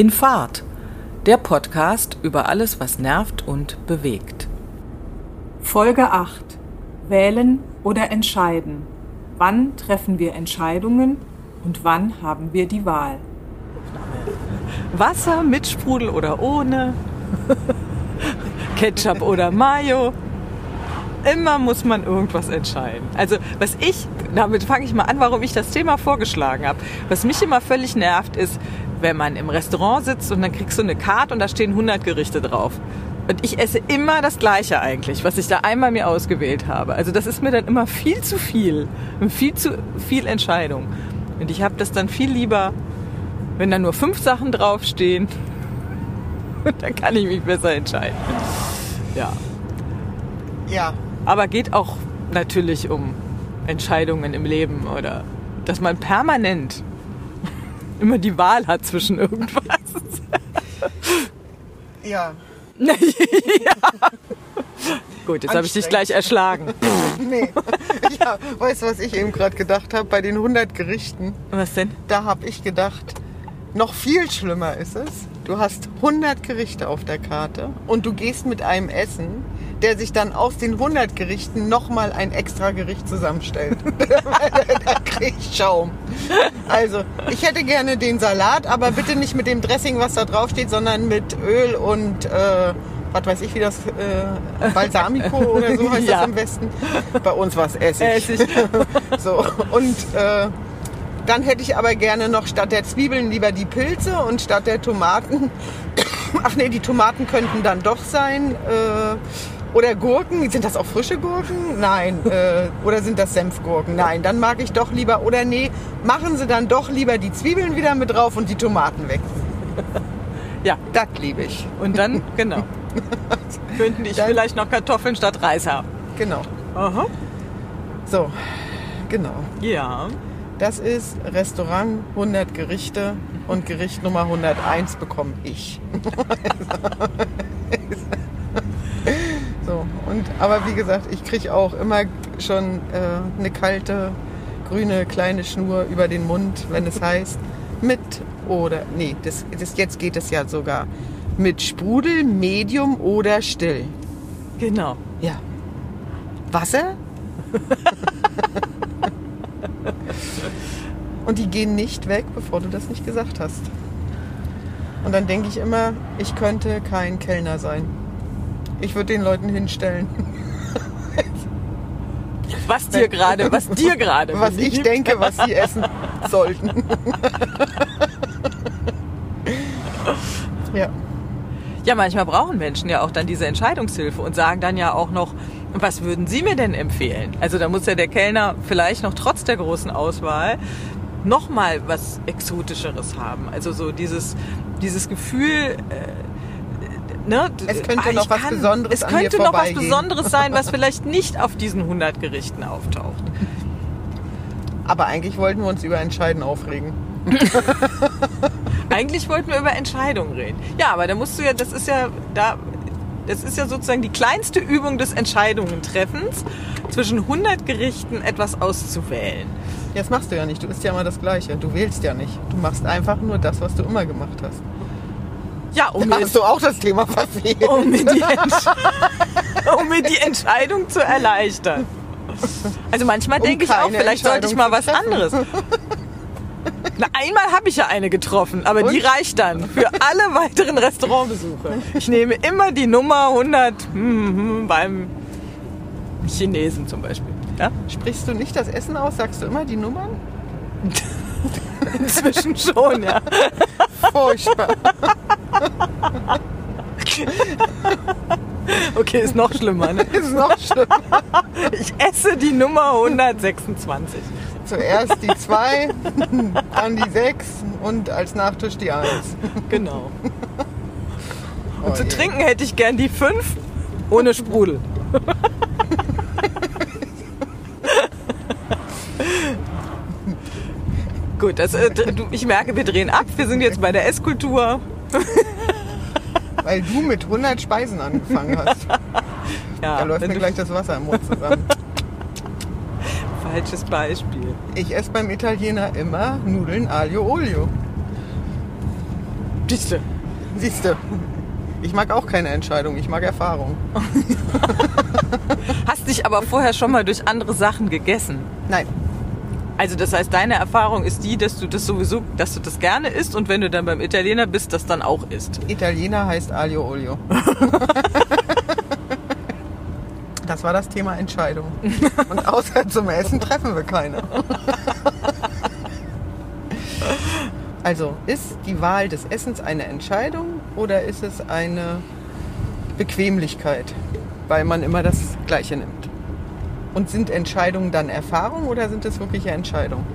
In Fahrt, der Podcast über alles, was nervt und bewegt. Folge 8. Wählen oder entscheiden. Wann treffen wir Entscheidungen und wann haben wir die Wahl? Wasser mit Sprudel oder ohne, Ketchup oder Mayo. Immer muss man irgendwas entscheiden. Also was ich, damit fange ich mal an, warum ich das Thema vorgeschlagen habe. Was mich immer völlig nervt, ist, wenn man im Restaurant sitzt und dann kriegst du eine Karte und da stehen 100 Gerichte drauf. Und ich esse immer das Gleiche eigentlich, was ich da einmal mir ausgewählt habe. Also das ist mir dann immer viel zu viel. Und viel zu viel Entscheidung. Und ich habe das dann viel lieber, wenn da nur fünf Sachen draufstehen. Und dann kann ich mich besser entscheiden. Ja. Ja, Aber geht auch natürlich um Entscheidungen im Leben oder dass man permanent immer die Wahl hat zwischen irgendwas. ja. Gut, jetzt habe ich dich gleich erschlagen. Nee. ja, weißt du, was ich eben gerade gedacht habe? Bei den 100 Gerichten, Was denn? da habe ich gedacht, noch viel schlimmer ist es. Du hast 100 Gerichte auf der Karte und du gehst mit einem Essen, der sich dann aus den 100 Gerichten nochmal ein extra Gericht zusammenstellt. da krieg ich Schaum. Also, ich hätte gerne den Salat, aber bitte nicht mit dem Dressing, was da drauf steht, sondern mit Öl und äh, was weiß ich, wie das äh, Balsamico oder so heißt Ja. das im Westen. Bei uns war es Essig. Essig. So, und äh, dann hätte ich aber gerne noch statt der Zwiebeln lieber die Pilze und statt der Tomaten. Ach nee, die Tomaten könnten dann doch sein. Äh, oder Gurken. Sind das auch frische Gurken? Nein. Äh, oder sind das Senfgurken? Nein. Dann mag ich doch lieber. Oder nee, machen Sie dann doch lieber die Zwiebeln wieder mit drauf und die Tomaten weg. Ja, Das liebe ich. und dann, genau. Könnten ich Dann- vielleicht noch Kartoffeln statt Reis haben. Genau. Aha. So, genau. Ja. Das ist Restaurant 100 Gerichte und Gericht Nummer 101 bekomme ich. so, und, aber wie gesagt, ich kriege auch immer schon äh, eine kalte, grüne, kleine Schnur über den Mund, wenn es heißt mit oder, nee, das, das, jetzt geht es ja sogar mit Sprudel, Medium oder still. Genau. Ja. Wasser? Und die gehen nicht weg, bevor du das nicht gesagt hast. Und dann denke ich immer, ich könnte kein Kellner sein. Ich würde den Leuten hinstellen, Was dir gerade, was dir gerade. was ich denke, was sie essen sollten. ja. Ja, manchmal brauchen Menschen ja auch dann diese Entscheidungshilfe und sagen dann ja auch noch, was würden Sie mir denn empfehlen? Also da muss ja der Kellner vielleicht noch trotz der großen Auswahl noch mal was Exotischeres haben. Also so dieses, dieses Gefühl, äh, ne? Es könnte ah, noch was Besonderes Es könnte noch was. Besonderes sein, was vielleicht nicht auf diesen 100 Gerichten auftaucht. Aber eigentlich wollten wir uns über Entscheiden aufregen. Eigentlich wollten wir über Entscheidungen reden. Ja, aber da musst du ja, das ist ja da, das ist ja sozusagen die kleinste Übung des Entscheidungentreffens, zwischen 100 Gerichten etwas auszuwählen. Ja, Das machst du ja nicht. Du isst ja immer das Gleiche. Du wählst ja nicht. Du machst einfach nur das, was du immer gemacht hast. Ja, um Da mir, hast du auch das Thema verfehlt. um mir, die, um mir die Entscheidung zu erleichtern. Also manchmal Um denke ich auch, vielleicht sollte ich mal was anderes. Na, einmal habe ich ja eine getroffen, aber die Und? reicht dann für alle weiteren Restaurantbesuche. Ich nehme immer die Nummer 100 hm, hm, beim Chinesen zum Beispiel. Ja? Sprichst du nicht das Essen aus? Sagst du immer die Nummern? Inzwischen schon, ja. Furchtbar. Okay, ist noch schlimmer. Ne? ist noch schlimmer. Ich esse die Nummer 126. Zuerst die 2, dann die 6 und als Nachtisch die 1. Genau. Und zu Oh je. trinken hätte ich gern die 5 ohne Sprudel. Gut, das, äh, ich merke, wir drehen ab. Wir sind jetzt bei der Esskultur. Weil du mit 100 Speisen angefangen hast. Ja, Da läuft mir gleich das Wasser im Mund zusammen. falsches Beispiel. Ich esse beim Italiener immer Nudeln aglio olio. Siehste. Siehst du. Ich mag auch keine Entscheidung, ich mag Erfahrung. Hast dich aber vorher schon mal durch andere Sachen gegessen. Nein, Also das heißt, deine Erfahrung ist die, dass du das sowieso, dass du das gerne isst und wenn du dann beim Italiener bist, das dann auch isst. Italiener heißt Aglio Olio. Das war das Thema Entscheidung. Und außer zum Essen treffen wir keine. Also, ist die Wahl des Essens eine Entscheidung oder ist es eine Bequemlichkeit, weil man immer das Gleiche nimmt? Und sind Entscheidungen dann Erfahrung oder sind es wirkliche Entscheidungen?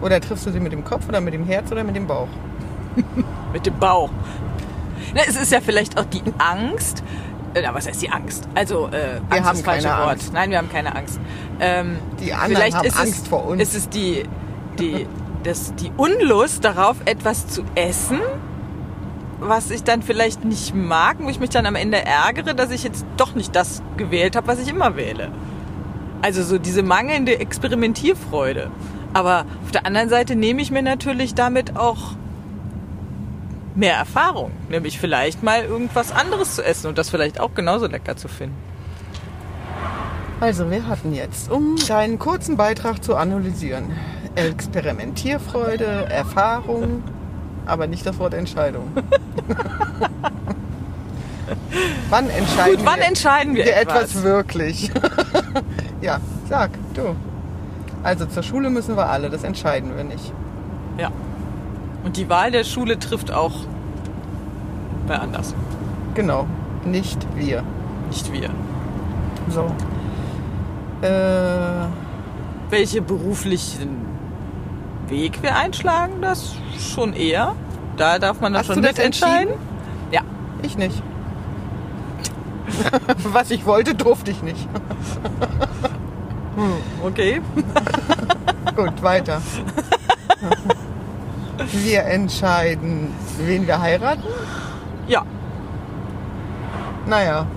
Oder triffst du sie mit dem Kopf oder mit dem Herz oder mit dem Bauch? Mit dem Bauch. Na, es ist ja vielleicht auch die Angst. äh, Na, was heißt die Angst? Also, äh, Angst haben ist das falsche keine Wort. Angst. Nein, wir haben keine Angst. Ähm, Die anderen vielleicht haben ist Angst es, vor uns. Ist es die, die, das, die Unlust darauf, etwas zu essen, was ich dann vielleicht nicht mag, wo ich mich dann am Ende ärgere, dass ich jetzt doch nicht das gewählt habe, was ich immer wähle. Also so diese mangelnde Experimentierfreude. Aber auf der anderen Seite nehme ich mir natürlich damit auch mehr Erfahrung. Nämlich vielleicht mal irgendwas anderes zu essen und das vielleicht auch genauso lecker zu finden. Also, wir hatten jetzt, um deinen kurzen Beitrag zu analysieren, Experimentierfreude, Erfahrung, aber nicht das Wort Entscheidung. wann entscheiden Gut, wann wir, entscheiden wir wir etwas? etwas wirklich? ja, sag, du. Also zur Schule müssen wir alle, das entscheiden wir nicht. Ja. Und die Wahl der Schule trifft auch bei anders. Genau, nicht wir. Nicht wir. So. Äh, Welche beruflichen Weg wir einschlagen, das schon eher. Da darf man dann Hast schon das mitentscheiden. Ja. ich nicht. Was ich wollte, durfte ich nicht. Okay. Gut, weiter. Wir entscheiden, wen wir heiraten. Ja. Naja,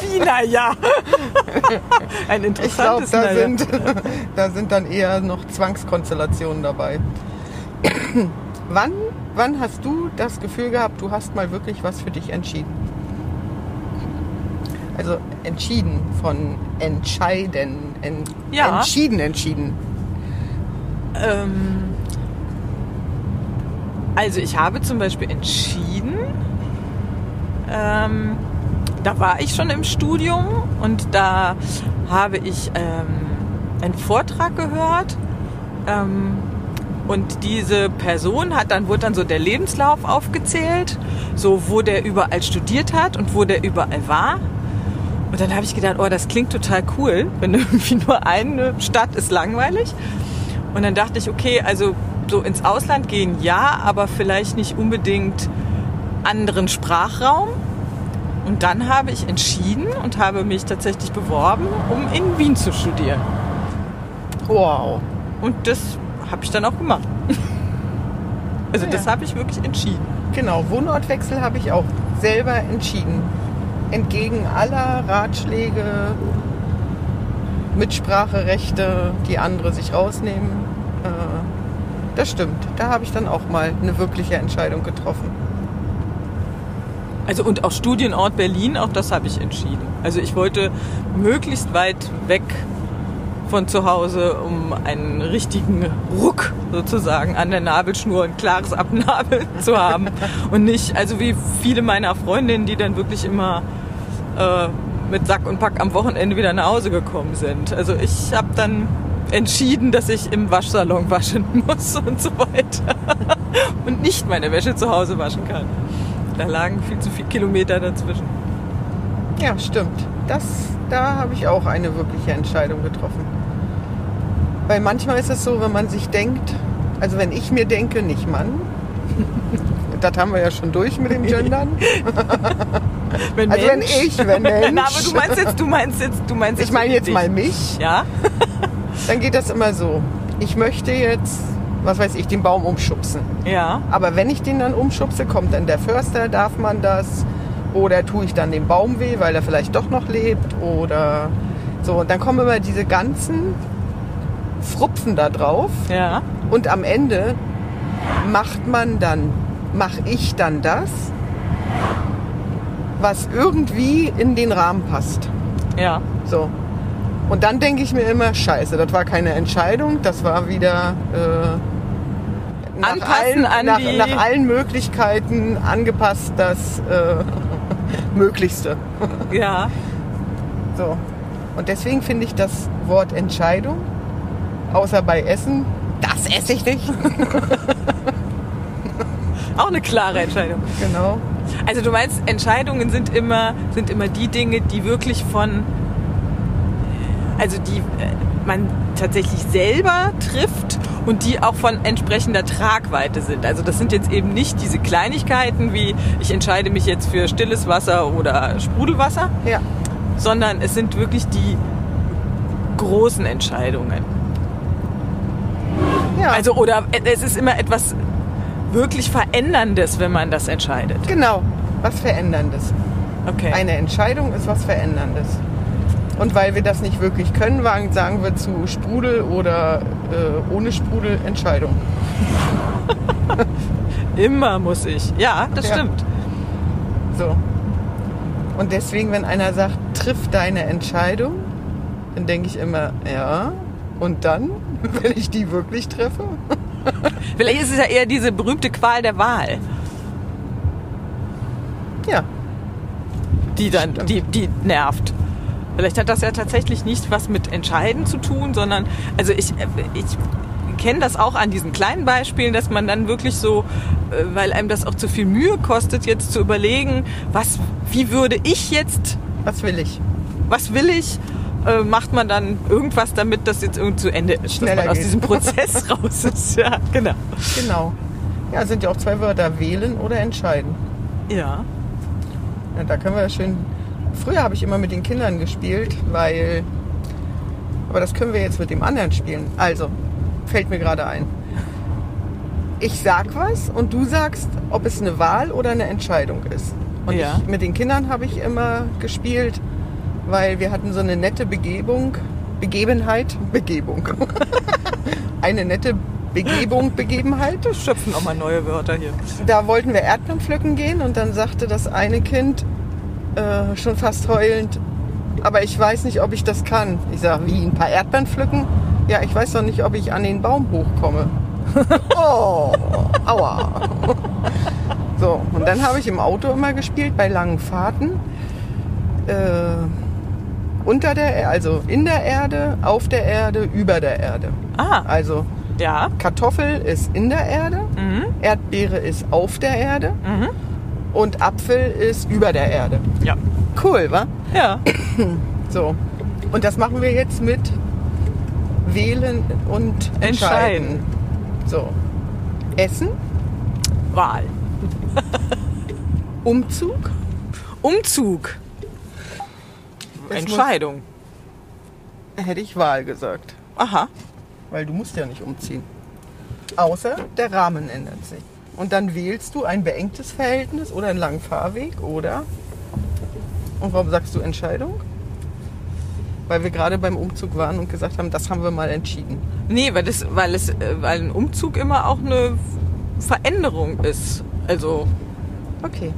Wie, na ja. Ein ich glaube, interessantes da, Na ja. sind, da sind dann eher noch Zwangskonstellationen dabei. wann, wann hast du das Gefühl gehabt, du hast mal wirklich was für dich entschieden? Also entschieden von entscheiden. En, Ja. Entschieden, entschieden. Ähm, also ich habe zum Beispiel entschieden, ähm, da war ich schon im Studium und da habe ich ähm, einen Vortrag gehört ähm, und diese Person hat dann wurde dann so der Lebenslauf aufgezählt, so wo der überall studiert hat und wo der überall war. Und dann habe ich gedacht, oh, das klingt total cool, wenn irgendwie nur eine Stadt ist langweilig. Und dann dachte ich, okay, also so ins Ausland gehen ja, aber vielleicht nicht unbedingt anderen Sprachraum. Und dann habe ich entschieden und habe mich tatsächlich beworben, um in Wien zu studieren. Wow. Und das habe ich dann auch gemacht. Also Ja. das habe ich wirklich entschieden. Genau, Wohnortwechsel habe ich auch selber entschieden. Entgegen aller Ratschläge, Mitspracherechte, die andere sich rausnehmen. Äh, Das stimmt. Da habe ich dann auch mal eine wirkliche Entscheidung getroffen. Also und auch Studienort Berlin, auch das habe ich entschieden. Also ich wollte möglichst weit weg von zu Hause, um einen richtigen Ruck sozusagen an der Nabelschnur, ein klares Abnabel zu haben. Und nicht, also wie viele meiner Freundinnen, die dann wirklich immer äh, mit Sack und Pack am Wochenende wieder nach Hause gekommen sind. Also ich habe dann entschieden, dass ich im Waschsalon waschen muss und so weiter. Und nicht meine Wäsche zu Hause waschen kann. Da lagen viel zu viele Kilometer dazwischen. Ja, stimmt. Das, da habe ich auch eine wirkliche Entscheidung getroffen. Weil manchmal ist es so, wenn man sich denkt, also wenn ich mir denke, nicht Mann, das haben wir ja schon durch mit dem Gendern. Wenn Also wenn ich, wenn Mensch. Na, aber du meinst jetzt, du meinst jetzt, du meinst jetzt Ich meine jetzt mal mich. Ja? Dann geht das immer so. Ich möchte jetzt, was weiß ich, den Baum umschubsen. Ja. Aber wenn ich den dann umschubse, kommt dann der Förster, darf man das? Oder tue ich dann dem Baum weh, weil er vielleicht doch noch lebt? Oder so. Und dann kommen immer diese ganzen frupfen da drauf Ja. und am Ende macht man dann, mache ich dann das, was irgendwie in den Rahmen passt. Ja. So. Und dann denke ich mir immer, scheiße, das war keine Entscheidung, das war wieder äh, nach, Anpassen allen, an nach, nach allen Möglichkeiten angepasst das äh, Möglichste. Ja. So. Und deswegen finde ich das Wort Entscheidung, außer bei Essen, das esse ich nicht. Auch eine klare Entscheidung. genau. Also du meinst, Entscheidungen sind immer, sind immer die Dinge, die wirklich von, also die äh, man tatsächlich selber trifft und die auch von entsprechender Tragweite sind. Also das sind jetzt eben nicht diese Kleinigkeiten wie ich entscheide mich jetzt für stilles Wasser oder Sprudelwasser, Ja. sondern es sind wirklich die großen Entscheidungen. ja. Also oder es ist immer etwas wirklich Veränderndes, wenn man das entscheidet. genau. Was Veränderndes. Okay. Eine Entscheidung ist was Veränderndes. Und weil wir das nicht wirklich können, sagen wir zu Sprudel oder äh, ohne Sprudel Entscheidung. Immer muss ich. Ja, das Ja. stimmt. So. Und deswegen, wenn einer sagt, triff deine Entscheidung, dann denke ich immer, ja. Und dann, wenn ich die wirklich treffe? Vielleicht ist es ja eher diese berühmte Qual der Wahl, Ja. die dann, die, die nervt. Vielleicht hat das ja tatsächlich nicht was mit Entscheiden zu tun, sondern, also ich, ich kenne das auch an diesen kleinen Beispielen, dass man dann wirklich so, äh, weil einem das auch zu viel Mühe kostet, jetzt zu überlegen, was, wie würde ich jetzt Was will ich? was will ich, äh, macht man dann irgendwas damit, das jetzt irgendwie zu Ende ist, Schneller dass man aus geht. diesem Prozess raus ist. Ja, genau. Genau. Ja, sind ja auch zwei Wörter, wählen oder entscheiden. Ja. Ja, da können wir ja schön. Früher habe ich immer mit den Kindern gespielt, weil. Aber das können wir jetzt mit dem anderen spielen. Also, fällt mir gerade ein. Ich sag was und du sagst, ob es eine Wahl oder eine Entscheidung ist. Und Ja. ich, mit den Kindern habe ich immer gespielt, weil wir hatten so eine nette Begebung, Begebenheit, Begebung. eine nette Begebung, Begebenheit. Das schöpfen auch mal neue Wörter hier. Da wollten wir Erdbeeren pflücken gehen und dann sagte das eine Kind äh, schon fast heulend, aber ich weiß nicht, ob ich das kann. Ich sage, wie, ein paar Erdbeeren pflücken? Ja, ich weiß doch nicht, ob ich an den Baum hochkomme. oh, aua. So, und dann habe ich im Auto immer gespielt, bei langen Fahrten. Äh, unter der, Er- also in der Erde, auf der Erde, über der Erde. Ah, Also ja. Kartoffel ist in der Erde, Mhm. Erdbeere ist auf der Erde Mhm. Und Apfel ist über der Erde. Ja. Cool, wa? Ja. So. Und das machen wir jetzt mit Wählen und Entscheiden. Entscheiden. So. Essen, Wahl. Umzug. Umzug. Es Entscheidung. Hätte ich Wahl gesagt. Aha. Weil du musst ja nicht umziehen. Außer der Rahmen ändert sich. Und dann wählst du ein beengtes Verhältnis oder einen langen Fahrweg oder. Und warum sagst du Entscheidung? Weil wir gerade beim Umzug waren und gesagt haben, das haben wir mal entschieden. Nee, weil, das, weil, es, äh, weil ein Umzug immer auch eine Veränderung ist. Also, Okay.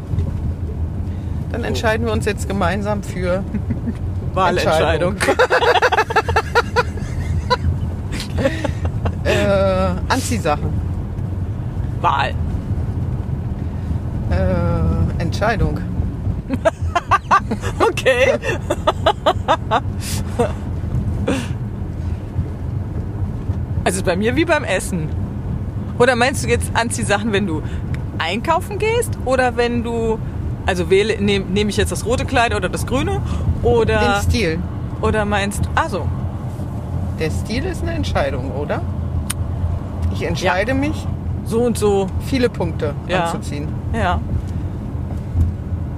Dann entscheiden wir uns jetzt gemeinsam für Wahlentscheidung. äh, Anziehsachen. Wahl. Entscheidung. Okay. Also bei mir wie beim Essen. Oder meinst du jetzt Anziehsachen, wenn du einkaufen gehst oder wenn du also wähle nehme nehm ich jetzt das rote Kleid oder das grüne oder Den Stil. oder meinst also Der Stil ist eine Entscheidung, oder? Ich entscheide mich, so und so viele Punkte Ja. anzuziehen. ja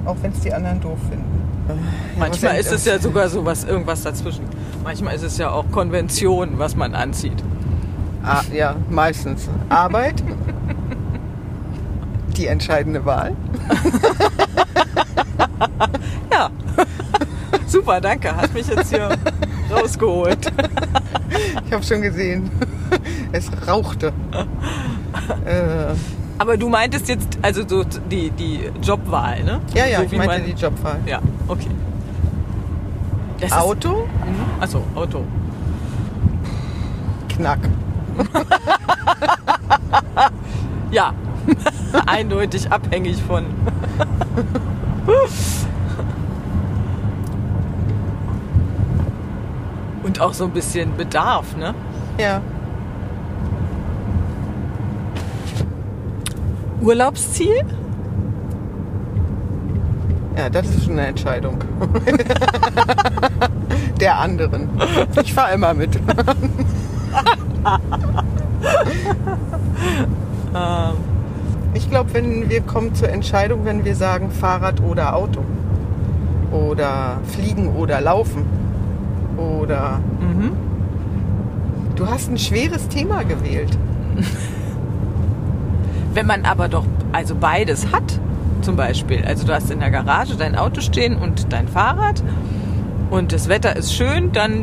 Auch wenn es die anderen doof finden. Ja, manchmal was ist es ja sogar sowas irgendwas dazwischen manchmal ist es ja auch Konvention was man anzieht Ah, ja, meistens. Arbeit. Die entscheidende Wahl. ja super danke hast mich jetzt hier rausgeholt Ich habe schon gesehen. Es rauchte. Äh, Aber du meintest jetzt also so die, die Jobwahl, ne? ja, ja, so ich meinte man- die Jobwahl. Ja, okay. Das Auto, Ist, mhm. Achso, Auto. Knack. Ja, eindeutig abhängig von. Und auch so ein bisschen Bedarf, ne? Ja. Urlaubsziel? Ja, das ist schon eine Entscheidung. Der anderen. Ich fahre immer mit. Ähm, Ich glaube, wenn wir kommen zur Entscheidung, wenn wir sagen Fahrrad oder Auto. Oder fliegen oder laufen. Oder. mhm. Du hast ein schweres Thema gewählt. Wenn man aber doch also beides hat, zum Beispiel, also du hast in der Garage dein Auto stehen und dein Fahrrad und das Wetter ist schön, dann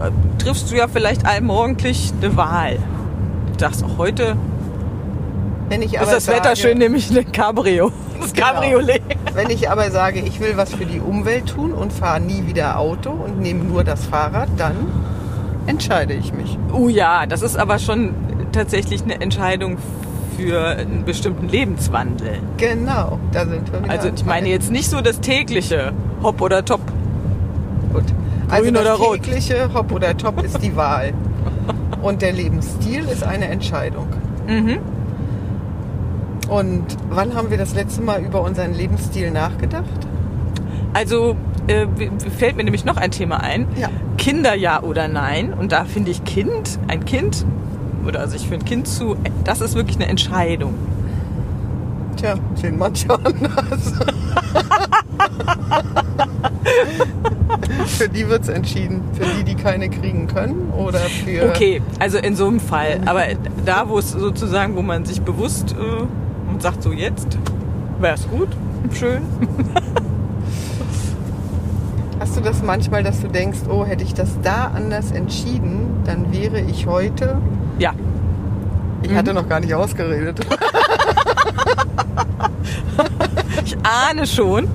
äh, triffst du ja vielleicht allmorgendlich eine Wahl. Du sagst auch heute Wenn ich ist aber das sage, Wetter schön, nehme ich ein Cabrio. Das Genau. Cabriolet. Wenn ich aber sage, ich will was für die Umwelt tun und fahre nie wieder Auto und nehme nur das Fahrrad, dann entscheide ich mich. Oh ja, das ist aber schon tatsächlich eine Entscheidung für einen bestimmten Lebenswandel. Genau, da sind wir wieder. Also ich meine jetzt nicht so das tägliche Hopp oder Top. Gut. Also Grün das oder rot? tägliche Hop oder Top ist die Wahl. Und der Lebensstil ist eine Entscheidung. Mhm. Und wann haben wir das letzte Mal über unseren Lebensstil nachgedacht? Also äh, fällt mir nämlich noch ein Thema ein. Ja. Kinder ja oder nein. Und da finde ich Kind, ein Kind oder sich für ein Kind zu, das ist wirklich eine Entscheidung. Tja, sehen manche anders. für die wird es entschieden. Für die, die keine kriegen können oder für... Okay, also in so einem Fall. Aber da, wo es sozusagen, wo man sich bewusst äh, und sagt so jetzt, wäre es gut, schön. Hast du das manchmal, dass du denkst, oh, hätte ich das da anders entschieden, dann wäre ich heute... Ja. Ich hatte noch gar nicht ausgeredet. Ich ahne schon,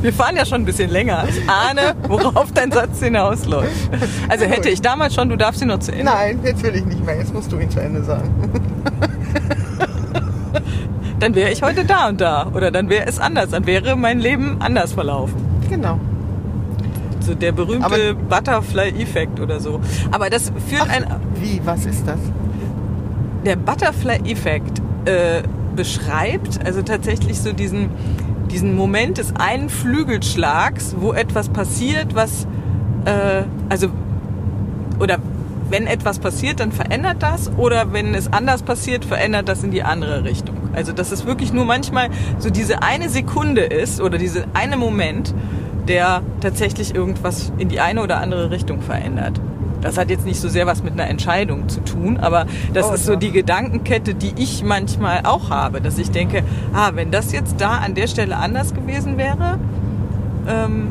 wir fahren ja schon ein bisschen länger, ich ahne, worauf dein Satz hinausläuft. Also hätte ich damals schon, du darfst ihn noch zu Ende. Nein, jetzt will ich nicht mehr. Jetzt musst du ihn zu Ende sagen. Dann wäre ich heute da und da. Oder dann wäre es anders. Dann wäre mein Leben anders verlaufen. Genau. So der berühmte Butterfly-Effekt oder so. Aber das führt Ach, ein. wie, was ist das? Der Butterfly-Effekt äh, beschreibt also tatsächlich so diesen, diesen Moment des einen Flügelschlags, wo etwas passiert, was. Äh, also. Oder wenn etwas passiert, dann verändert das. Oder wenn es anders passiert, verändert das in die andere Richtung. Also, dass es wirklich nur manchmal so diese eine Sekunde ist oder diese eine Moment, der tatsächlich irgendwas in die eine oder andere Richtung verändert. Das hat jetzt nicht so sehr was mit einer Entscheidung zu tun, aber das Oh, ist so doch. die Gedankenkette, die ich manchmal auch habe, dass ich denke, ah, wenn das jetzt da an der Stelle anders gewesen wäre, ähm,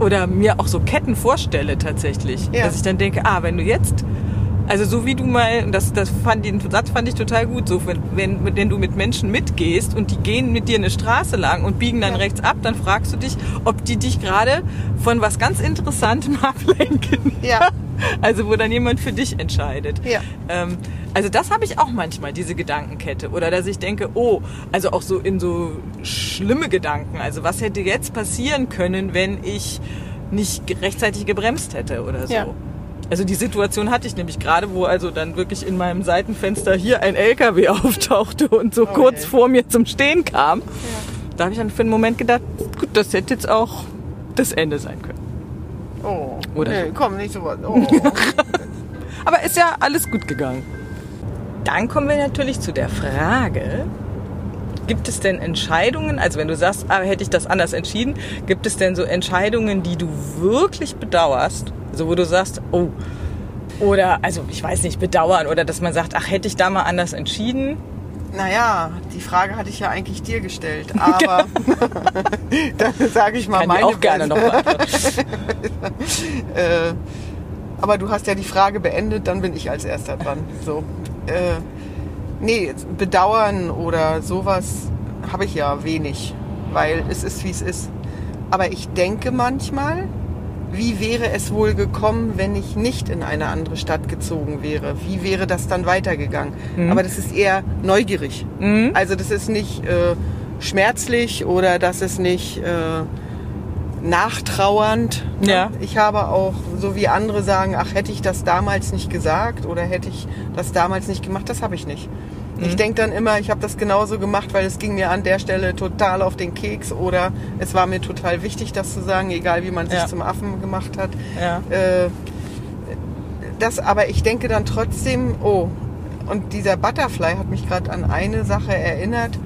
oder mir auch so Ketten vorstelle tatsächlich, Ja. dass ich dann denke, ah, wenn du jetzt, also so wie du mal, das, das fand, den Satz fand ich total gut, so wenn, wenn, wenn du mit Menschen mitgehst und die gehen mit dir eine Straße lang und biegen dann Ja. rechts ab, dann fragst du dich, ob die dich gerade von was ganz Interessantem ablenken. Ja. Also wo dann jemand für dich entscheidet. Ja. Ähm, also das habe ich auch manchmal, diese Gedankenkette. Oder dass ich denke, oh, also auch so in so schlimme Gedanken. Also was hätte jetzt passieren können, wenn ich nicht rechtzeitig gebremst hätte oder so. Ja. Also die Situation hatte ich nämlich gerade, wo also dann wirklich in meinem Seitenfenster hier ein LKW auftauchte und so Oh kurz vor mir zum Stehen kam. Da habe ich dann für einen Moment gedacht, gut, das hätte jetzt auch das Ende sein können. Oh. Oder nee, so. komm, nicht so was. Oh. Aber ist ja alles gut gegangen. Dann kommen wir natürlich zu der Frage, gibt es denn Entscheidungen, also wenn du sagst, ah, hätte ich das anders entschieden, gibt es denn so Entscheidungen, die du wirklich bedauerst? Also wo du sagst, oh, oder, also ich weiß nicht, bedauern oder dass man sagt, ach, hätte ich da mal anders entschieden? naja, die Frage hatte ich ja eigentlich dir gestellt. Aber dann sage ich mal Kann ich meine auch gerne noch Version. beantworten. äh, Aber du hast ja die Frage beendet, dann bin ich als erster dran. So. Äh, nee, bedauern oder sowas habe ich ja wenig, weil es ist, wie es ist. Aber ich denke manchmal, wie wäre es wohl gekommen, wenn ich nicht in eine andere Stadt gezogen wäre? Wie wäre das dann weitergegangen? Mhm. Aber das ist eher neugierig. Mhm. Also das ist nicht äh, schmerzlich oder das ist nicht äh, nachtrauernd. Ne? Ja. Ich habe auch, so wie andere sagen, ach, hätte ich das damals nicht gesagt oder hätte ich das damals nicht gemacht, das habe ich nicht. Mhm. Ich denke dann immer, ich habe das genauso gemacht, weil es ging mir an der Stelle total auf den Keks oder es war mir total wichtig, das zu sagen, egal wie man sich ja. zum Affen gemacht hat. Ja. Äh, das, aber ich denke dann trotzdem, oh, und dieser Butterfly hat mich gerade an eine Sache erinnert,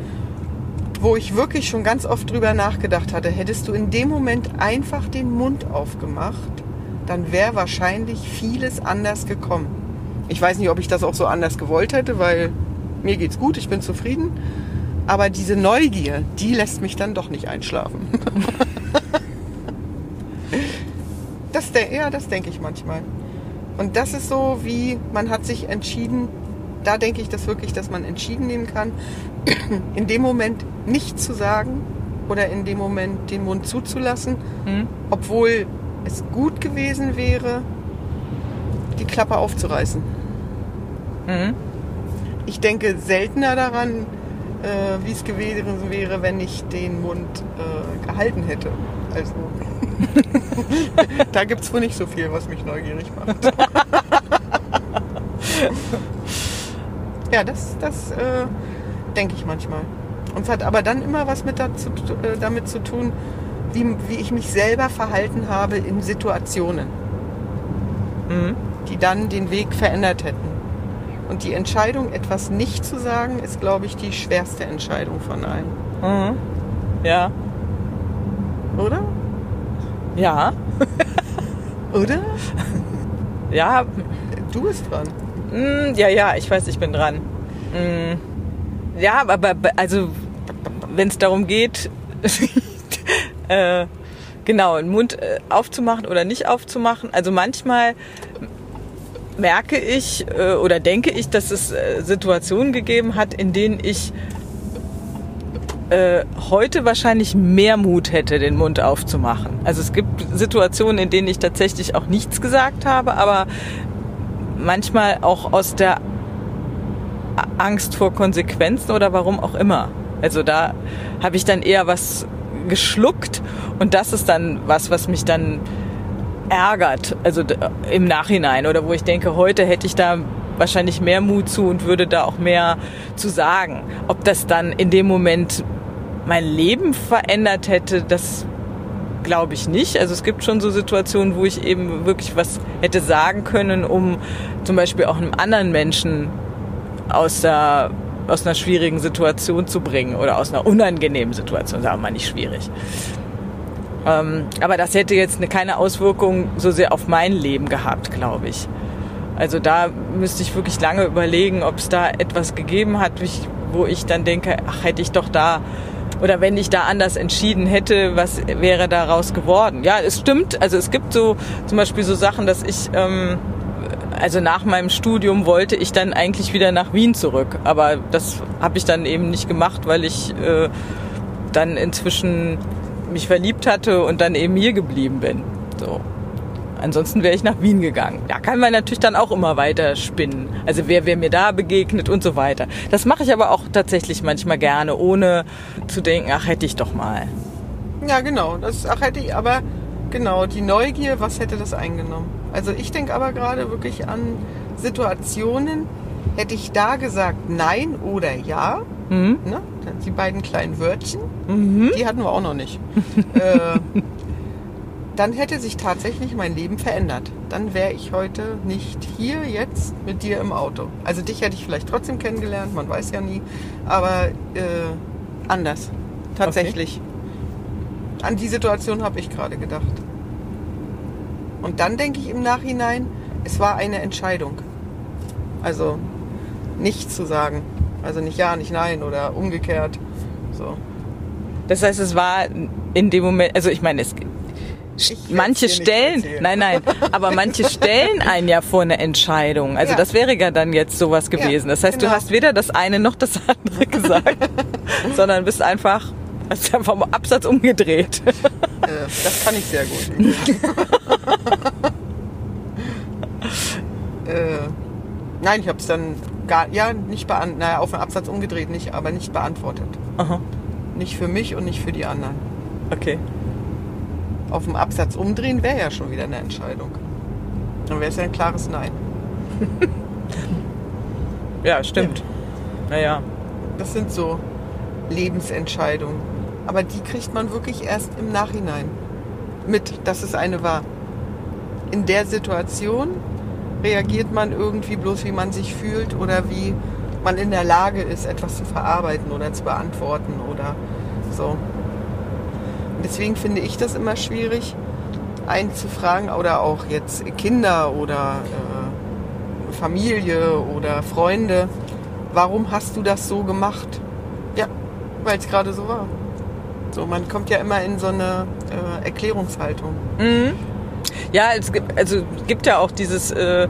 wo ich wirklich schon ganz oft drüber nachgedacht hatte. Hättest du in dem Moment einfach den Mund aufgemacht, dann wäre wahrscheinlich vieles anders gekommen. Ich weiß nicht, ob ich das auch so anders gewollt hätte, weil mir geht's gut, ich bin zufrieden. Aber diese Neugier, die lässt mich dann doch nicht einschlafen. das, ja, das denke ich manchmal. Und das ist so, wie man hat sich entschieden, da denke ich das wirklich, dass man entschieden nehmen kann, in dem Moment nichts zu sagen oder in dem Moment den Mund zuzulassen, mhm. obwohl es gut gewesen wäre, die Klappe aufzureißen. Mhm ich denke seltener daran, äh, wie es gewesen wäre, wenn ich den Mund äh, gehalten hätte. Also da gibt es wohl nicht so viel, was mich neugierig macht. ja, das, das äh, denke ich manchmal. Und es hat aber dann immer was mit dazu, äh, damit zu tun, wie, wie ich mich selber verhalten habe in Situationen, mhm. die dann den Weg verändert hätten. Und die Entscheidung, etwas nicht zu sagen, ist, glaube ich, die schwerste Entscheidung von allen. Mhm. Ja. Oder? Ja. Oder? Ja. Du bist dran. Mm, ja, ja, ich weiß, ich bin dran. Mm. Ja, aber also, wenn es darum geht, äh, genau, den Mund äh, aufzumachen oder nicht aufzumachen. Also manchmal merke ich äh, oder denke ich, dass es äh, Situationen gegeben hat, in denen ich äh, heute wahrscheinlich mehr Mut hätte, den Mund aufzumachen. Also es gibt Situationen, in denen ich tatsächlich auch nichts gesagt habe, aber manchmal auch aus der Angst vor Konsequenzen oder warum auch immer. Also da habe ich dann eher was geschluckt und das ist dann was, was mich dann ärgert, also im Nachhinein oder wo ich denke, heute hätte ich da wahrscheinlich mehr Mut zu und würde da auch mehr zu sagen. Ob das dann in dem Moment mein Leben verändert hätte, das glaube ich nicht. Also es gibt schon so Situationen, wo ich eben wirklich was hätte sagen können, um zum Beispiel auch einem anderen Menschen aus der aus einer schwierigen Situation zu bringen oder aus einer unangenehmen Situation, sagen wir mal nicht schwierig. Ähm, aber das hätte jetzt eine, keine Auswirkung so sehr auf mein Leben gehabt, glaube ich. Also da müsste ich wirklich lange überlegen, ob es da etwas gegeben hat, wo ich dann denke, ach, hätte ich doch da oder wenn ich da anders entschieden hätte, was wäre daraus geworden? Ja, es stimmt. Also es gibt so zum Beispiel so Sachen, dass ich ähm, also nach meinem Studium wollte ich dann eigentlich wieder nach Wien zurück, aber das habe ich dann eben nicht gemacht, weil ich äh, dann inzwischen mich verliebt hatte und dann eben hier geblieben bin. So. Ansonsten wäre ich nach Wien gegangen. Da kann man natürlich dann auch immer weiter spinnen. Also wer, wer mir da begegnet und so weiter. Das mache ich aber auch tatsächlich manchmal gerne, ohne zu denken, ach hätte ich doch mal. Ja, genau. Das ach hätte ich, aber genau, die Neugier, was hätte das eingenommen? Also ich denke aber gerade wirklich an Situationen, hätte ich da gesagt nein oder ja, mhm. ne? die beiden kleinen Wörtchen, mhm. die hatten wir auch noch nicht. äh, dann hätte sich tatsächlich mein Leben verändert. Dann wäre ich heute nicht hier jetzt mit dir im Auto. Also dich hätte ich vielleicht trotzdem kennengelernt, man weiß ja nie, aber äh, anders. Tatsächlich. Okay. An die Situation habe ich gerade gedacht. Und dann denke ich im Nachhinein, es war eine Entscheidung. Also nichts zu sagen. Also nicht ja, nicht nein oder umgekehrt. So. Das heißt, es war in dem Moment, also ich meine, es manche stellen, nein, nein, aber manche stellen einen ja vor eine Entscheidung. Also Ja. das wäre ja dann jetzt sowas gewesen. Das heißt, du genau. hast weder das eine noch das andere gesagt, sondern bist einfach, hast einfach vom Absatz umgedreht. Äh, das kann ich sehr gut. äh, nein, ich habe es dann gar, ja, nicht beantwortet. Naja, auf den Absatz umgedreht nicht, aber nicht beantwortet. Aha, Nicht für mich und nicht für die anderen. okay. Auf dem Absatz umdrehen wäre ja schon wieder eine Entscheidung. Dann wäre es ja ein klares Nein. Ja, stimmt. Naja. Das sind so Lebensentscheidungen. Aber die kriegt man wirklich erst im Nachhinein mit, dass es eine war. In der Situation reagiert man irgendwie bloß, wie man sich fühlt oder wie man in der Lage ist, etwas zu verarbeiten oder zu beantworten oder so. Und deswegen finde ich das immer schwierig, einen zu fragen oder auch jetzt Kinder oder äh, Familie oder Freunde, warum hast du das so gemacht? Ja, weil es gerade so war. So, man kommt ja immer in so eine äh, Erklärungshaltung. Mhm. Ja, es gibt, also gibt ja auch dieses, äh,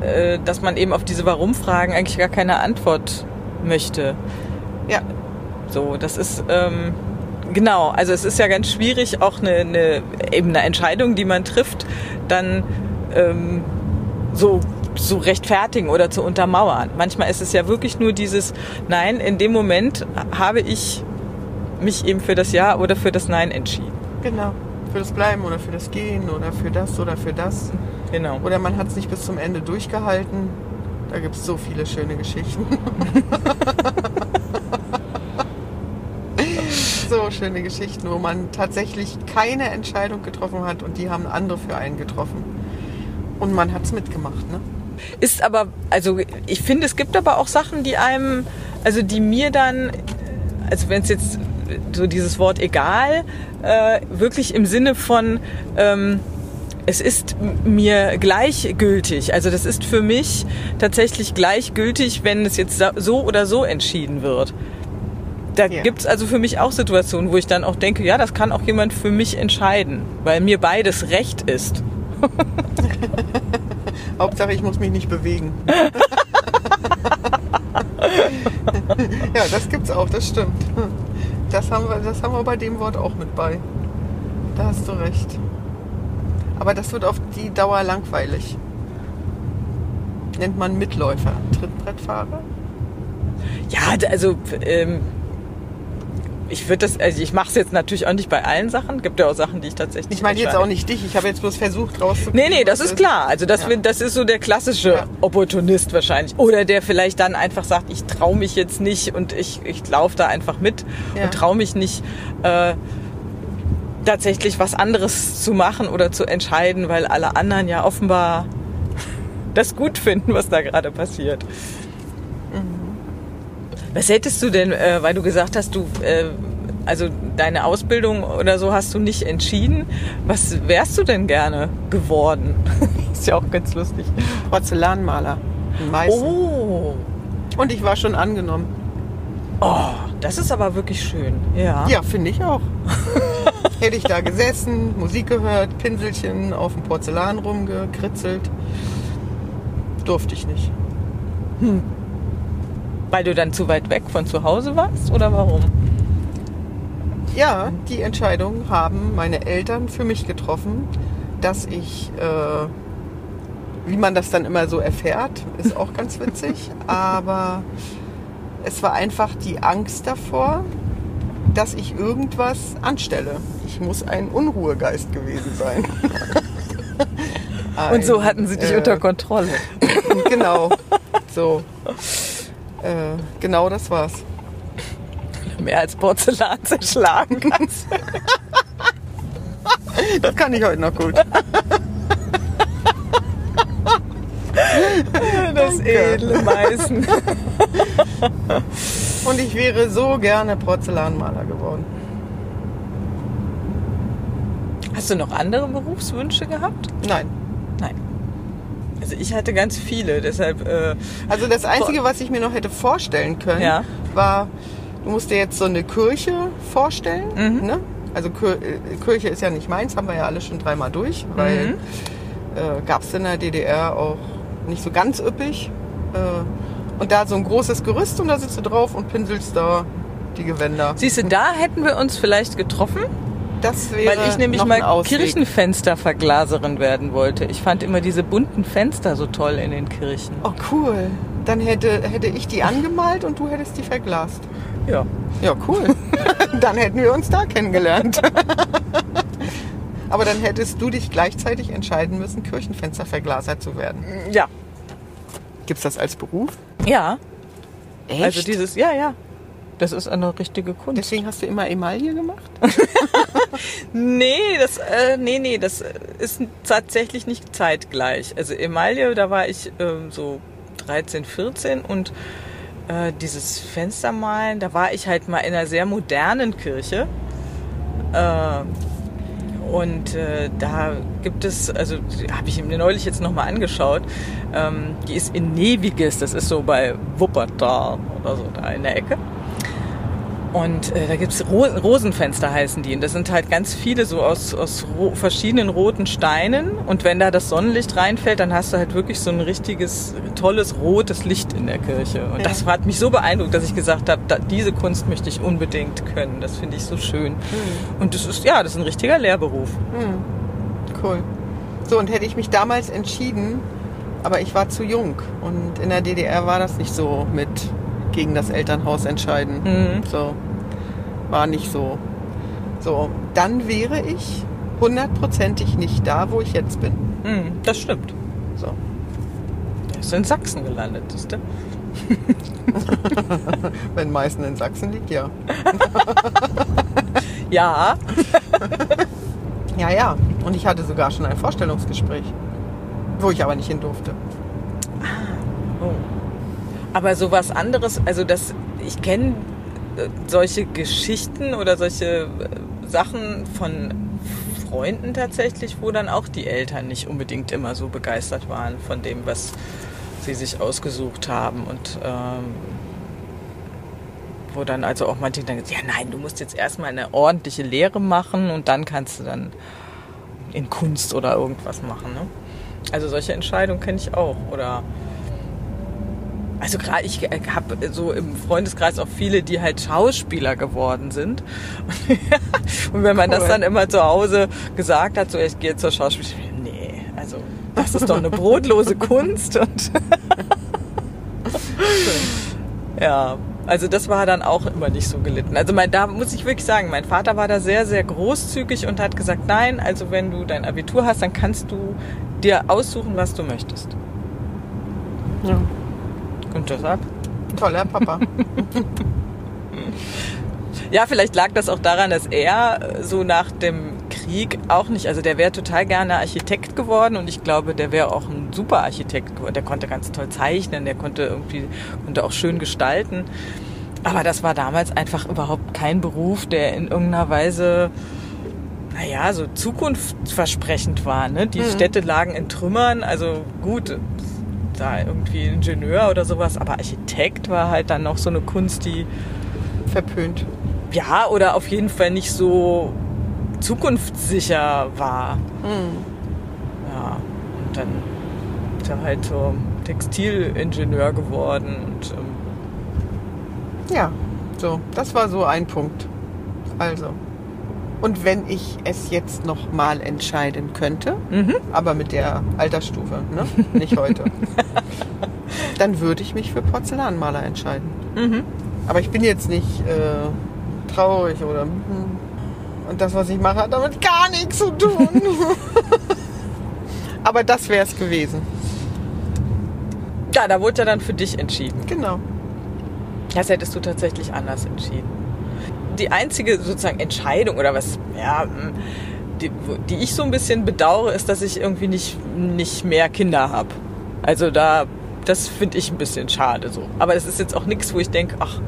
äh, dass man eben auf diese Warum-Fragen eigentlich gar keine Antwort möchte. Ja, So, das ist ähm, genau. Also es ist ja ganz schwierig, auch eine, eine eben eine Entscheidung, die man trifft, dann ähm, so zu rechtfertigen oder zu untermauern. Manchmal ist es ja wirklich nur dieses Nein. In dem Moment habe ich mich eben für das Ja oder für das Nein entschieden. genau. Für das Bleiben oder für das Gehen oder für das oder für das. Genau. Oder man hat es nicht bis zum Ende durchgehalten. Da gibt es so viele schöne Geschichten. so schöne Geschichten, wo man tatsächlich keine Entscheidung getroffen hat und die haben andere für einen getroffen. Und man hat es mitgemacht, ne? Ist aber, also ich finde, es gibt aber auch Sachen, die einem, also die mir dann, also wenn es jetzt so dieses Wort egal, äh, wirklich im Sinne von, ähm, es ist mir gleichgültig. Also das ist für mich tatsächlich gleichgültig, wenn es jetzt so oder so entschieden wird. Da Ja. gibt's also für mich auch Situationen, wo ich dann auch denke, ja, das kann auch jemand für mich entscheiden, weil mir beides recht ist. Hauptsache, ich muss mich nicht bewegen. ja, das gibt's auch, das stimmt. Das haben, wir, das haben wir bei dem Wort auch mit bei. Da hast du recht. Aber das wird auf die Dauer langweilig. Nennt man Mitläufer. Trittbrettfahrer? Ja, also ähm, ich würde das, also ich mache es jetzt natürlich auch nicht bei allen Sachen. Gibt ja auch Sachen, die ich tatsächlich. Ich meine jetzt auch nicht dich. Ich habe jetzt bloß versucht rauszukriegen. Nee, nee, das ist klar. Also das, Ja. das ist so der klassische Ja. Opportunist wahrscheinlich. Oder der vielleicht dann einfach sagt, ich traue mich jetzt nicht und ich, ich laufe da einfach mit Ja. und traue mich nicht äh, tatsächlich was anderes zu machen oder zu entscheiden, weil alle anderen ja offenbar das gut finden, was da gerade passiert. Was hättest du denn, äh, weil du gesagt hast, du, äh, also deine Ausbildung oder so hast du nicht entschieden. Was wärst du denn gerne geworden? ist ja auch ganz lustig. Porzellanmaler. Oh, Und ich war schon angenommen. oh, das ist aber wirklich schön. Ja. Ja, finde ich auch. Hätte ich da gesessen, Musik gehört, Pinselchen auf dem Porzellan rumgekritzelt. Durfte ich nicht. Weil du dann zu weit weg von zu Hause warst oder warum? Ja, die Entscheidung haben meine Eltern für mich getroffen, dass ich, äh, wie man das dann immer so erfährt, ist auch ganz witzig, aber es war einfach die Angst davor, dass ich irgendwas anstelle. Ich muss ein Unruhegeist gewesen sein. Und so Ein, hatten sie dich äh, unter Kontrolle. Genau, so. Äh, genau das war's. Mehr als Porzellan zerschlagen kannst. Das kann ich heute noch gut. Das Danke. edle Meißen. Und ich wäre so gerne Porzellanmaler geworden. Hast du noch andere Berufswünsche gehabt? Nein. Nein. Also ich hatte ganz viele, deshalb äh, Also das Einzige, was ich mir noch hätte vorstellen können, Ja. war, du musst dir jetzt so eine Kirche vorstellen. Mhm. Ne? Also Kir- äh, Kirche ist ja nicht meins, haben wir ja alle schon dreimal durch, weil Mhm. äh, gab es in der DDR auch nicht so ganz üppig. Äh, und da so ein großes Gerüst und da sitzt du drauf und pinselst da die Gewänder. Siehst du, da hätten wir uns vielleicht getroffen, Das wäre weil ich nämlich mal. Kirchenfensterverglaserin werden wollte. Ich fand immer diese bunten Fenster so toll in den Kirchen. Oh cool. Dann hätte, hätte ich die angemalt und du hättest die verglast. Ja. Ja, cool. dann hätten wir uns da kennengelernt. Aber dann hättest du dich gleichzeitig entscheiden müssen, Kirchenfensterverglaser zu werden. Ja. Gibt's das als Beruf? Ja. Echt? Also dieses, ja, ja. Das ist eine richtige Kunst. Deswegen hast du immer Emaille gemacht? Nee, das, äh, nee, nee, das ist tatsächlich nicht zeitgleich. Also Emaille, da war ich ähm, so 13, 14 und äh, dieses Fenstermalen, da war ich halt mal in einer sehr modernen Kirche. Äh, und äh, da gibt es, also habe ich mir neulich jetzt nochmal angeschaut, ähm, die ist in Neviges, das ist so bei Wuppertal oder so da in der Ecke. Und äh, da gibt's Ro Rosenfenster heißen die. Und das sind halt ganz viele so aus, aus ro verschiedenen roten Steinen. Und wenn da das Sonnenlicht reinfällt, dann hast du halt wirklich so ein richtiges, tolles rotes Licht in der Kirche. Und Ja. das hat mich so beeindruckt, dass ich gesagt habe, da, diese Kunst möchte ich unbedingt können. Das finde ich so schön. Und das ist, ja, das ist ein richtiger Lehrberuf. Hm. Cool. So, und hätte ich mich damals entschieden, aber ich war zu jung. Und in der DDR war das nicht so mit gegen das Elternhaus entscheiden. Mhm. So. War nicht so. So, dann wäre ich hundertprozentig nicht da, wo ich jetzt bin. Hm, das stimmt. So. Der ist in Sachsen gelandet, siehst du? Wenn Meißen in Sachsen liegt, ja. Ja. Ja, ja. Und ich hatte sogar schon ein Vorstellungsgespräch, wo ich aber nicht hin durfte. Aber sowas anderes, also das, ich kenne äh, solche Geschichten oder solche äh, Sachen von Freunden tatsächlich, wo dann auch die Eltern nicht unbedingt immer so begeistert waren von dem, was sie sich ausgesucht haben und ähm, wo dann also auch manche dann ja nein, du musst jetzt erstmal eine ordentliche Lehre machen und dann kannst du dann in Kunst oder irgendwas machen. Ne? Also solche Entscheidungen kenne ich auch oder also gerade ich habe so im Freundeskreis auch viele, die halt Schauspieler geworden sind. Und wenn man das Cool. dann immer zu Hause gesagt hat, so ich gehe zur Schauspielerin, nee, also das ist doch eine brotlose Kunst und ja, also das war dann auch immer nicht so gelitten. Also mein, da muss ich wirklich sagen, mein Vater war da sehr, sehr großzügig und hat gesagt, nein, also wenn du dein Abitur hast, dann kannst du dir aussuchen, was du möchtest. Ja. Und deshalb Toller Papa. Ja, vielleicht lag das auch daran, dass er so nach dem Krieg auch nicht, also der wäre total gerne Architekt geworden und ich glaube, der wäre auch ein super Architekt geworden. Der konnte ganz toll zeichnen, der konnte irgendwie, konnte auch schön gestalten. Aber das war damals einfach überhaupt kein Beruf, der in irgendeiner Weise, naja, so zukunftsversprechend war. Ne? Die Mhm. Städte lagen in Trümmern, also gut, da irgendwie Ingenieur oder sowas, aber Architekt war halt dann noch so eine Kunst, die Verpönt. ja, oder auf jeden Fall nicht so zukunftssicher war. Hm. Ja, und dann ist er halt so Textilingenieur geworden und ähm, Ja, so, das war so ein Punkt. Also. Und wenn ich es jetzt noch mal entscheiden könnte, mhm. aber mit der Altersstufe, ne? nicht heute, dann würde ich mich für Porzellanmaler entscheiden. Mhm. Aber ich bin jetzt nicht äh, traurig oder. hm. Und das, was ich mache, hat damit gar nichts zu tun. aber das wäre es gewesen. ja, da wurde ja dann für dich entschieden. Genau. Das hättest du tatsächlich anders entschieden. Die einzige sozusagen Entscheidung oder was, ja, mh, die, die ich so ein bisschen bedauere, ist, dass ich irgendwie nicht, nicht mehr Kinder habe. Also da, das finde ich ein bisschen schade so. Aber es ist jetzt auch nichts, wo ich denke, ach,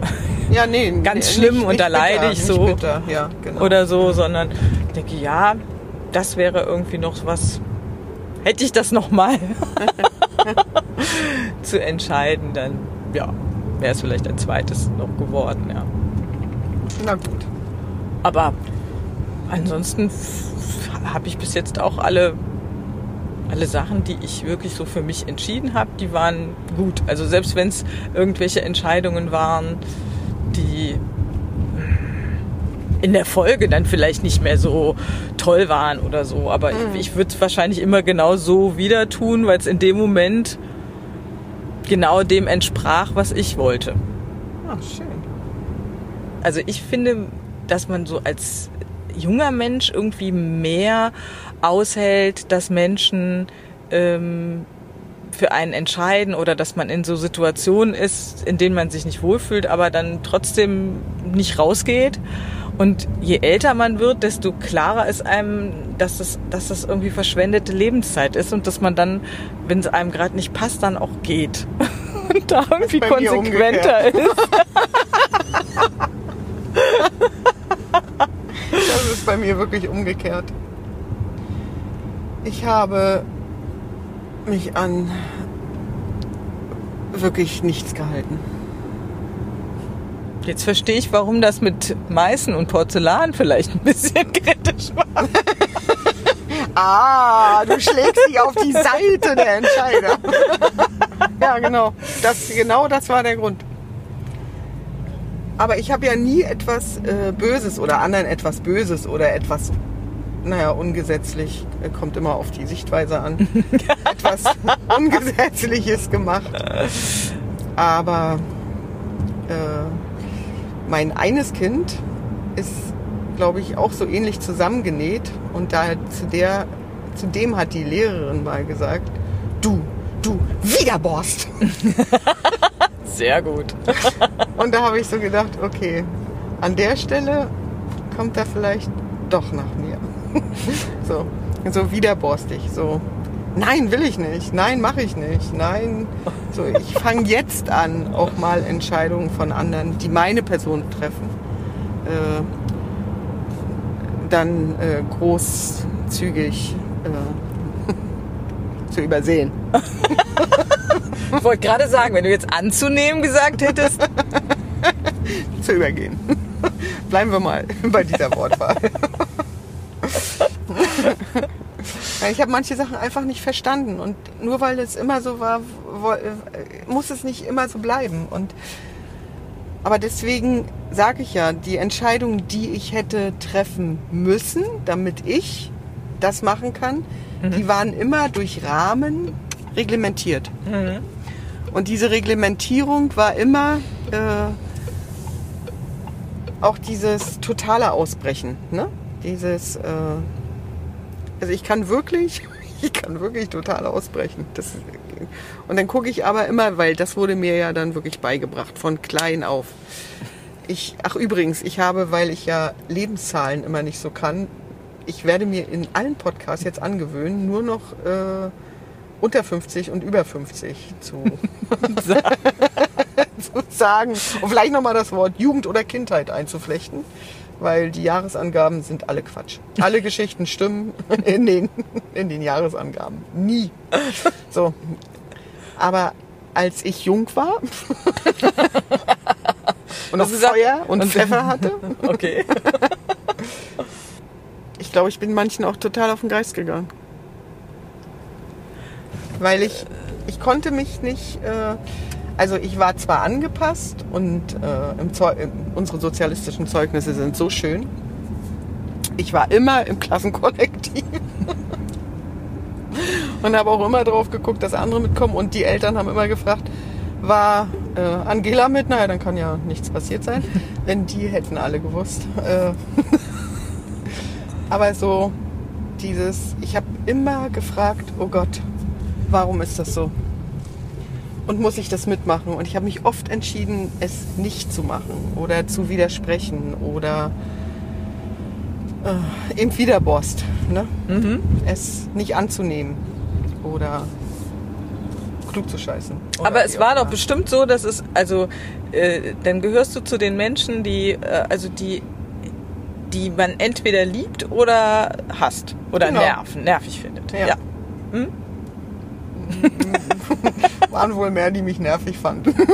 Ja, nee. Ganz schlimm und da bitter, leide ich nicht so. Bitter. Ja, genau. oder so, sondern ich denke, ja, das wäre irgendwie noch was. Hätte ich das nochmal zu entscheiden, dann ja, wäre es vielleicht ein zweites noch geworden, ja. Na gut. Aber ansonsten habe ich bis jetzt auch alle, alle Sachen, die ich wirklich so für mich entschieden habe, die waren gut. Also selbst wenn es irgendwelche Entscheidungen waren, die in der Folge dann vielleicht nicht mehr so toll waren oder so. Aber mhm. ich würde es wahrscheinlich immer genau so wieder tun, weil es in dem Moment genau dem entsprach, was ich wollte. Ach, schön. Also ich finde, dass man so als junger Mensch irgendwie mehr aushält, dass Menschen ähm, für einen entscheiden oder dass man in so Situationen ist, in denen man sich nicht wohlfühlt, aber dann trotzdem nicht rausgeht. Und je älter man wird, desto klarer ist einem, dass das, dass das irgendwie verschwendete Lebenszeit ist und dass man dann, wenn es einem gerade nicht passt, dann auch geht. Und da irgendwie konsequenter ist. das ist bei mir wirklich umgekehrt. Ich habe mich an wirklich nichts gehalten. Jetzt verstehe ich, warum das mit Meißen und Porzellan vielleicht ein bisschen kritisch war. ah, du schlägst dich auf die Seite der Entscheider. ja, genau. Das, genau das war der Grund. Aber ich habe ja nie etwas äh, Böses oder anderen etwas Böses oder etwas, naja, ungesetzlich, äh, kommt immer auf die Sichtweise an, etwas Ungesetzliches gemacht. Aber äh, mein eines Kind ist, glaube ich, auch so ähnlich zusammengenäht. Und da zu der, zu dem hat die Lehrerin mal gesagt, du, du, Widerborst. Sehr gut. Und da habe ich so gedacht, okay, an der Stelle kommt er vielleicht doch nach mir. So, so widerborstig, so. Nein, will ich nicht. Nein, mache ich nicht. Nein, so, ich fange jetzt an, auch mal Entscheidungen von anderen, die meine Person treffen, äh, dann äh, großzügig äh, zu übersehen. Ich wollte gerade sagen, wenn du jetzt anzunehmen gesagt hättest. zu übergehen. Bleiben wir mal bei dieser Wortwahl. Ich habe manche Sachen einfach nicht verstanden und nur weil es immer so war, muss es nicht immer so bleiben. Und aber deswegen sage ich ja, die Entscheidungen, die ich hätte treffen müssen, damit ich das machen kann, mhm. die waren immer durch Rahmen reglementiert. Mhm. Und diese Reglementierung war immer äh, auch dieses totale Ausbrechen. Ne? Dieses äh, also ich kann wirklich, ich kann wirklich total ausbrechen. Das, und dann gucke ich aber immer, weil das wurde mir ja dann wirklich beigebracht, von klein auf. Ich, ach übrigens, ich habe, weil ich ja Lebenszahlen immer nicht so kann, ich werde mir in allen Podcasts jetzt angewöhnen, nur noch äh, unter 50 und über 50 zu, zu sagen. Und vielleicht nochmal das Wort Jugend oder Kindheit einzuflechten weil die Jahresangaben sind alle Quatsch. Alle Geschichten stimmen in den, in den Jahresangaben. Nie. So. Aber als ich jung war und noch Feuer und, und Pfeffer hatte, okay. ich glaube, ich bin manchen auch total auf den Geist gegangen. Weil ich, ich konnte mich nicht, äh, also ich war zwar angepasst und äh, Zeug, unsere sozialistischen Zeugnisse sind so schön. Ich war immer im Klassenkollektiv und habe auch immer drauf geguckt, dass andere mitkommen. Und die Eltern haben immer gefragt, war äh, Angela mit? Naja, dann kann ja nichts passiert sein, wenn die hätten alle gewusst. Äh, aber so dieses, ich habe immer gefragt, oh Gott, warum ist das so? und muss ich das mitmachen. Und ich habe mich oft entschieden, es nicht zu machen oder zu widersprechen oder äh, eben Widerborst. Ne? Mhm. Es nicht anzunehmen oder klug zu scheißen. Aber es war doch bestimmt so, dass es, also, äh, dann gehörst du zu den Menschen, die, äh, also die, die man entweder liebt oder hasst oder genau. nerven, nervig findet. Ja. ja. Hm? Waren wohl mehr, die mich nervig fanden.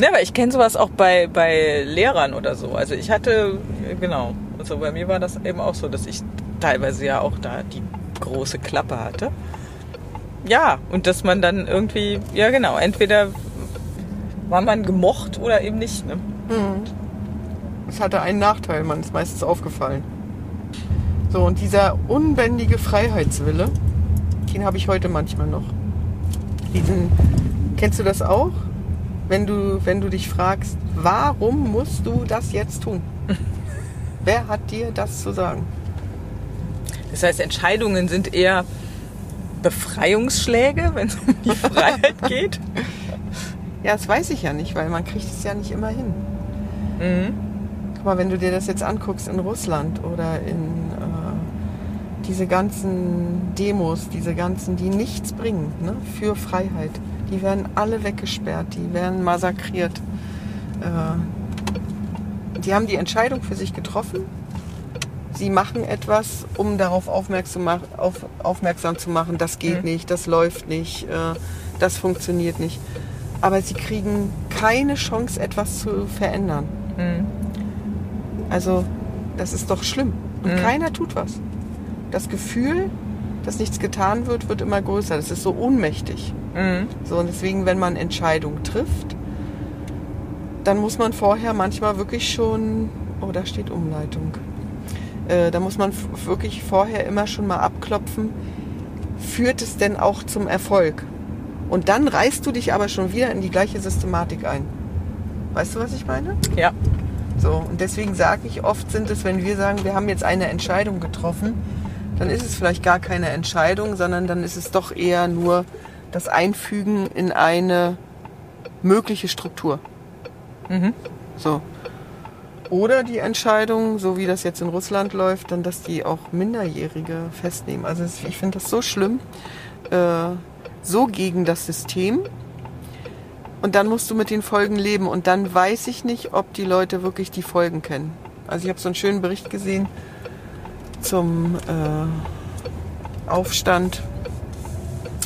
Ne, aber ich kenne sowas auch bei, bei Lehrern oder so. Also ich hatte, genau, also bei mir war das eben auch so, dass ich teilweise ja auch da die große Klappe hatte. Ja, und dass man dann irgendwie, ja genau, entweder war man gemocht oder eben nicht. Ne? Es hatte einen Nachteil, man ist meistens aufgefallen. So, und dieser unbändige Freiheitswille, den habe ich heute manchmal noch. Diesen, kennst du das auch? Wenn du, wenn du dich fragst, warum musst du das jetzt tun? Wer hat dir das zu sagen? Das heißt, Entscheidungen sind eher Befreiungsschläge, wenn es um die Freiheit geht. Ja, das weiß ich ja nicht, weil man kriegt es ja nicht immer hin. Mhm. Guck mal, wenn du dir das jetzt anguckst in Russland oder in diese ganzen Demos, diese ganzen, die nichts bringen ne, für Freiheit, die werden alle weggesperrt, die werden massakriert. Äh, die haben die Entscheidung für sich getroffen. Sie machen etwas, um darauf aufmerksam, auf, aufmerksam zu machen, das geht nicht, das läuft nicht, äh, das funktioniert nicht. Aber sie kriegen keine Chance, etwas zu verändern. Mhm. Also, das ist doch schlimm. Und Mhm. keiner tut was. Das Gefühl, dass nichts getan wird, wird immer größer. Das ist so ohnmächtig. Mhm. So, und deswegen, wenn man Entscheidungen trifft, dann muss man vorher manchmal wirklich schon, oh, da steht Umleitung. Äh, da muss man wirklich vorher immer schon mal abklopfen, führt es denn auch zum Erfolg? Und dann reißt du dich aber schon wieder in die gleiche Systematik ein. Weißt du, was ich meine? Ja. So, und deswegen sage ich, oft sind es, wenn wir sagen, wir haben jetzt eine Entscheidung getroffen, dann ist es vielleicht gar keine Entscheidung, sondern dann ist es doch eher nur das Einfügen in eine mögliche Struktur. Mhm. So. Oder die Entscheidung, so wie das jetzt in Russland läuft, dann, dass die auch Minderjährige festnehmen. Also ich finde das so schlimm, äh, so gegen das System. Und dann musst du mit den Folgen leben. Und dann weiß ich nicht, ob die Leute wirklich die Folgen kennen. Also ich habe so einen schönen Bericht gesehen zum äh, Aufstand,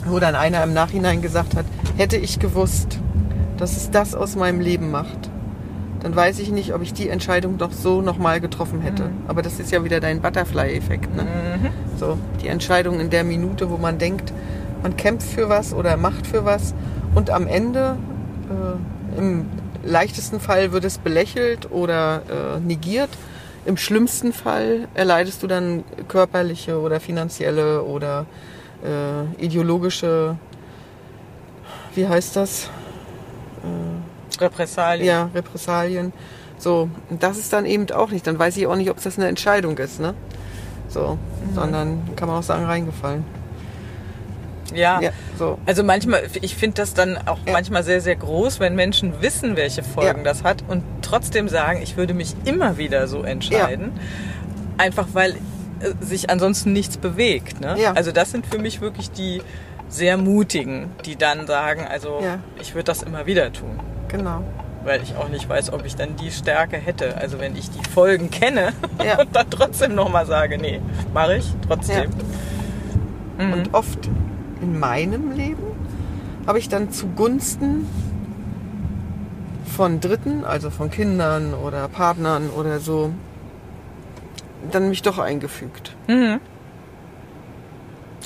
wo dann einer im Nachhinein gesagt hat, hätte ich gewusst, dass es das aus meinem Leben macht, dann weiß ich nicht, ob ich die Entscheidung doch so nochmal getroffen hätte. Aber das ist ja wieder dein Butterfly-Effekt. Ne? Mhm. So, die Entscheidung in der Minute, wo man denkt, man kämpft für was oder macht für was und am Ende, äh, im leichtesten Fall wird es belächelt oder äh, negiert. Im schlimmsten Fall erleidest du dann körperliche oder finanzielle oder äh, ideologische, wie heißt das? Repressalien. Ja, Repressalien. So, und das ist dann eben auch nicht. Dann weiß ich auch nicht, ob das eine Entscheidung ist, ne? So, sondern kann man auch sagen, reingefallen. Ja. Ja, so. Also manchmal, ich finde das dann auch Ja. manchmal sehr, sehr groß, wenn Menschen wissen, welche Folgen Ja. das hat und trotzdem sagen, ich würde mich immer wieder so entscheiden. Einfach weil äh, sich ansonsten nichts bewegt. Ne? Ja. Also das sind für mich wirklich die sehr mutigen, die dann sagen, also Ja. ich würde das immer wieder tun. Genau. Weil ich auch nicht weiß, ob ich dann die Stärke hätte. Also wenn ich die Folgen kenne Ja. und dann trotzdem nochmal sage, nee, mache ich trotzdem. Mhm. Und oft in meinem Leben habe ich dann zugunsten von Dritten, also von Kindern oder Partnern oder so, dann mich doch eingefügt. Mhm.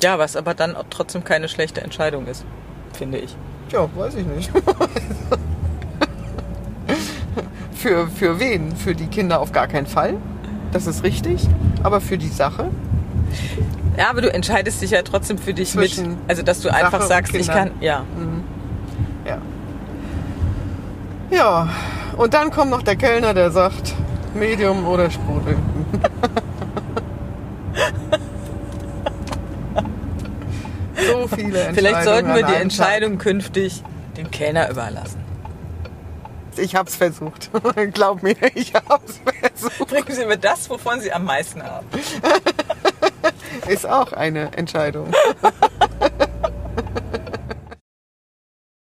Ja, was aber dann auch trotzdem keine schlechte Entscheidung ist, finde ich. Ja, weiß ich nicht. für, für wen? Für die Kinder auf gar keinen Fall. Das ist richtig. Aber für die Sache. Ja, aber du entscheidest dich ja trotzdem für dich Zwischen mit. Also, dass du Sache einfach sagst, ich kann, ja. Ja. Ja. Und dann kommt noch der Kellner, der sagt, Medium oder Sprudel. so viele Entscheidungen. Vielleicht sollten wir die Entscheidung künftig dem Kellner überlassen. Tag. Ich hab's versucht. Glaub mir, ich hab's versucht. Bringen Sie mir das, wovon Sie am meisten haben. Ist auch eine Entscheidung.